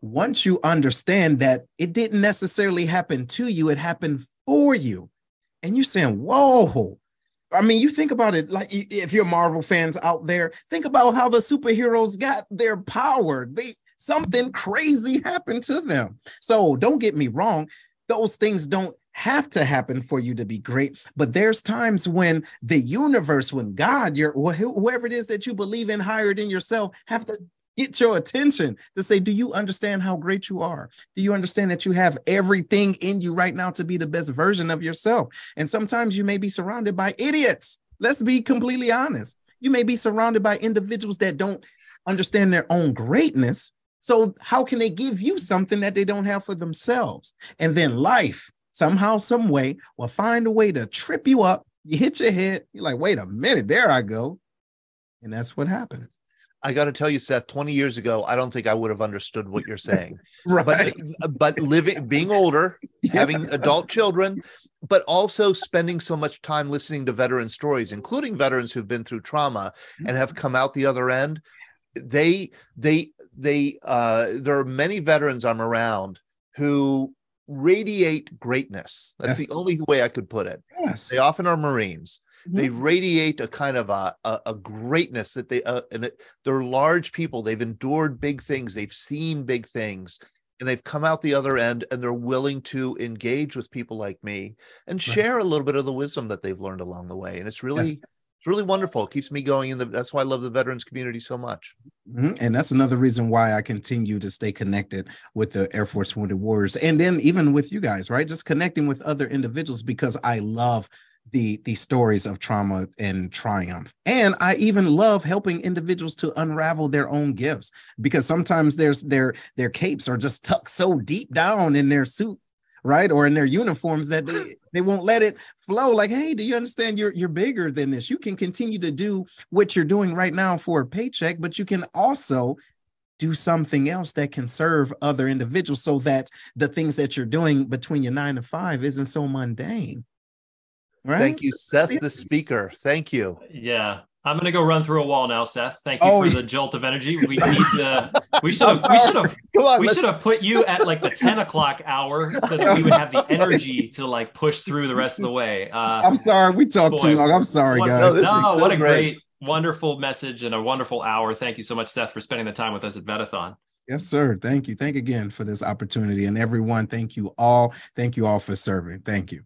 Once you understand that it didn't necessarily happen to you it happened for you. And you're saying whoa. I mean, you think about it like if you're Marvel fans out there, think about how the superheroes got their power. They something crazy happened to them. So don't get me wrong, those things don't have to happen for you to be great, but there's times when the universe, when God, your wh- whoever it is that you believe in higher than yourself, have to get your attention to say, do you understand how great you are? Do you understand that you have everything in you right now to be the best version of yourself? And sometimes you may be surrounded by idiots. Let's be completely honest. You may be surrounded by individuals that don't understand their own greatness. So, how can they give you something that they don't have for themselves? And then life, somehow, some way, will find a way to trip you up. You hit your head. You're like, wait a minute, there I go. And that's what happens. I got to tell you, Seth, 20 years ago, I don't think I would have understood what you're saying. Right. But but living being older, having adult children, but also spending so much time listening to veteran stories, including veterans who've been through trauma and have mm-hmm. come out the other end. They they they uh there are many veterans I'm around who radiate greatness. That's Yes. the only way I could put it. yes. They often are Marines they Mhm. radiate a kind of a a, a greatness that they uh, and it, they're large people they've endured big things they've seen big things and they've come out the other end and they're willing to engage with people like me and Right. share a little bit of the wisdom that they've learned along the way and it's really Yes. It's really wonderful it keeps me going in the that's why i love the veterans community so much Mhm. And that's another reason why I continue to stay connected with the Air Force Wounded Warriors, and then even with you guys, right? Just connecting with other individuals because I love the the stories of trauma and triumph, and I even love helping individuals to unravel their own gifts because sometimes there's their their capes are just tucked so deep down in their suits. Right? Or in their uniforms that they, they won't let it flow. Like, hey, do you understand you're you're bigger than this? You can continue to do what you're doing right now for a paycheck, but you can also do something else that can serve other individuals so that the things that you're doing between your nine to five isn't so mundane. Right? Thank you, Seth, the speaker. Thank you. Yeah. I'm gonna go run through a wall now, Seth. Thank you oh, for the jolt of energy. We need to. We should have. We should have. On, we should have put you at like the 10 o'clock hour so that we would have the energy to like push through the rest of the way. Uh, I'm sorry, we talked boy, too long. I'm sorry, what, guys. No, no so what a great. great, wonderful message and a wonderful hour. Thank you so much, Seth, for spending the time with us at Vetathon. Yes, sir. Thank you. Thank again for this opportunity, and everyone. Thank you all. Thank you all for serving. Thank you.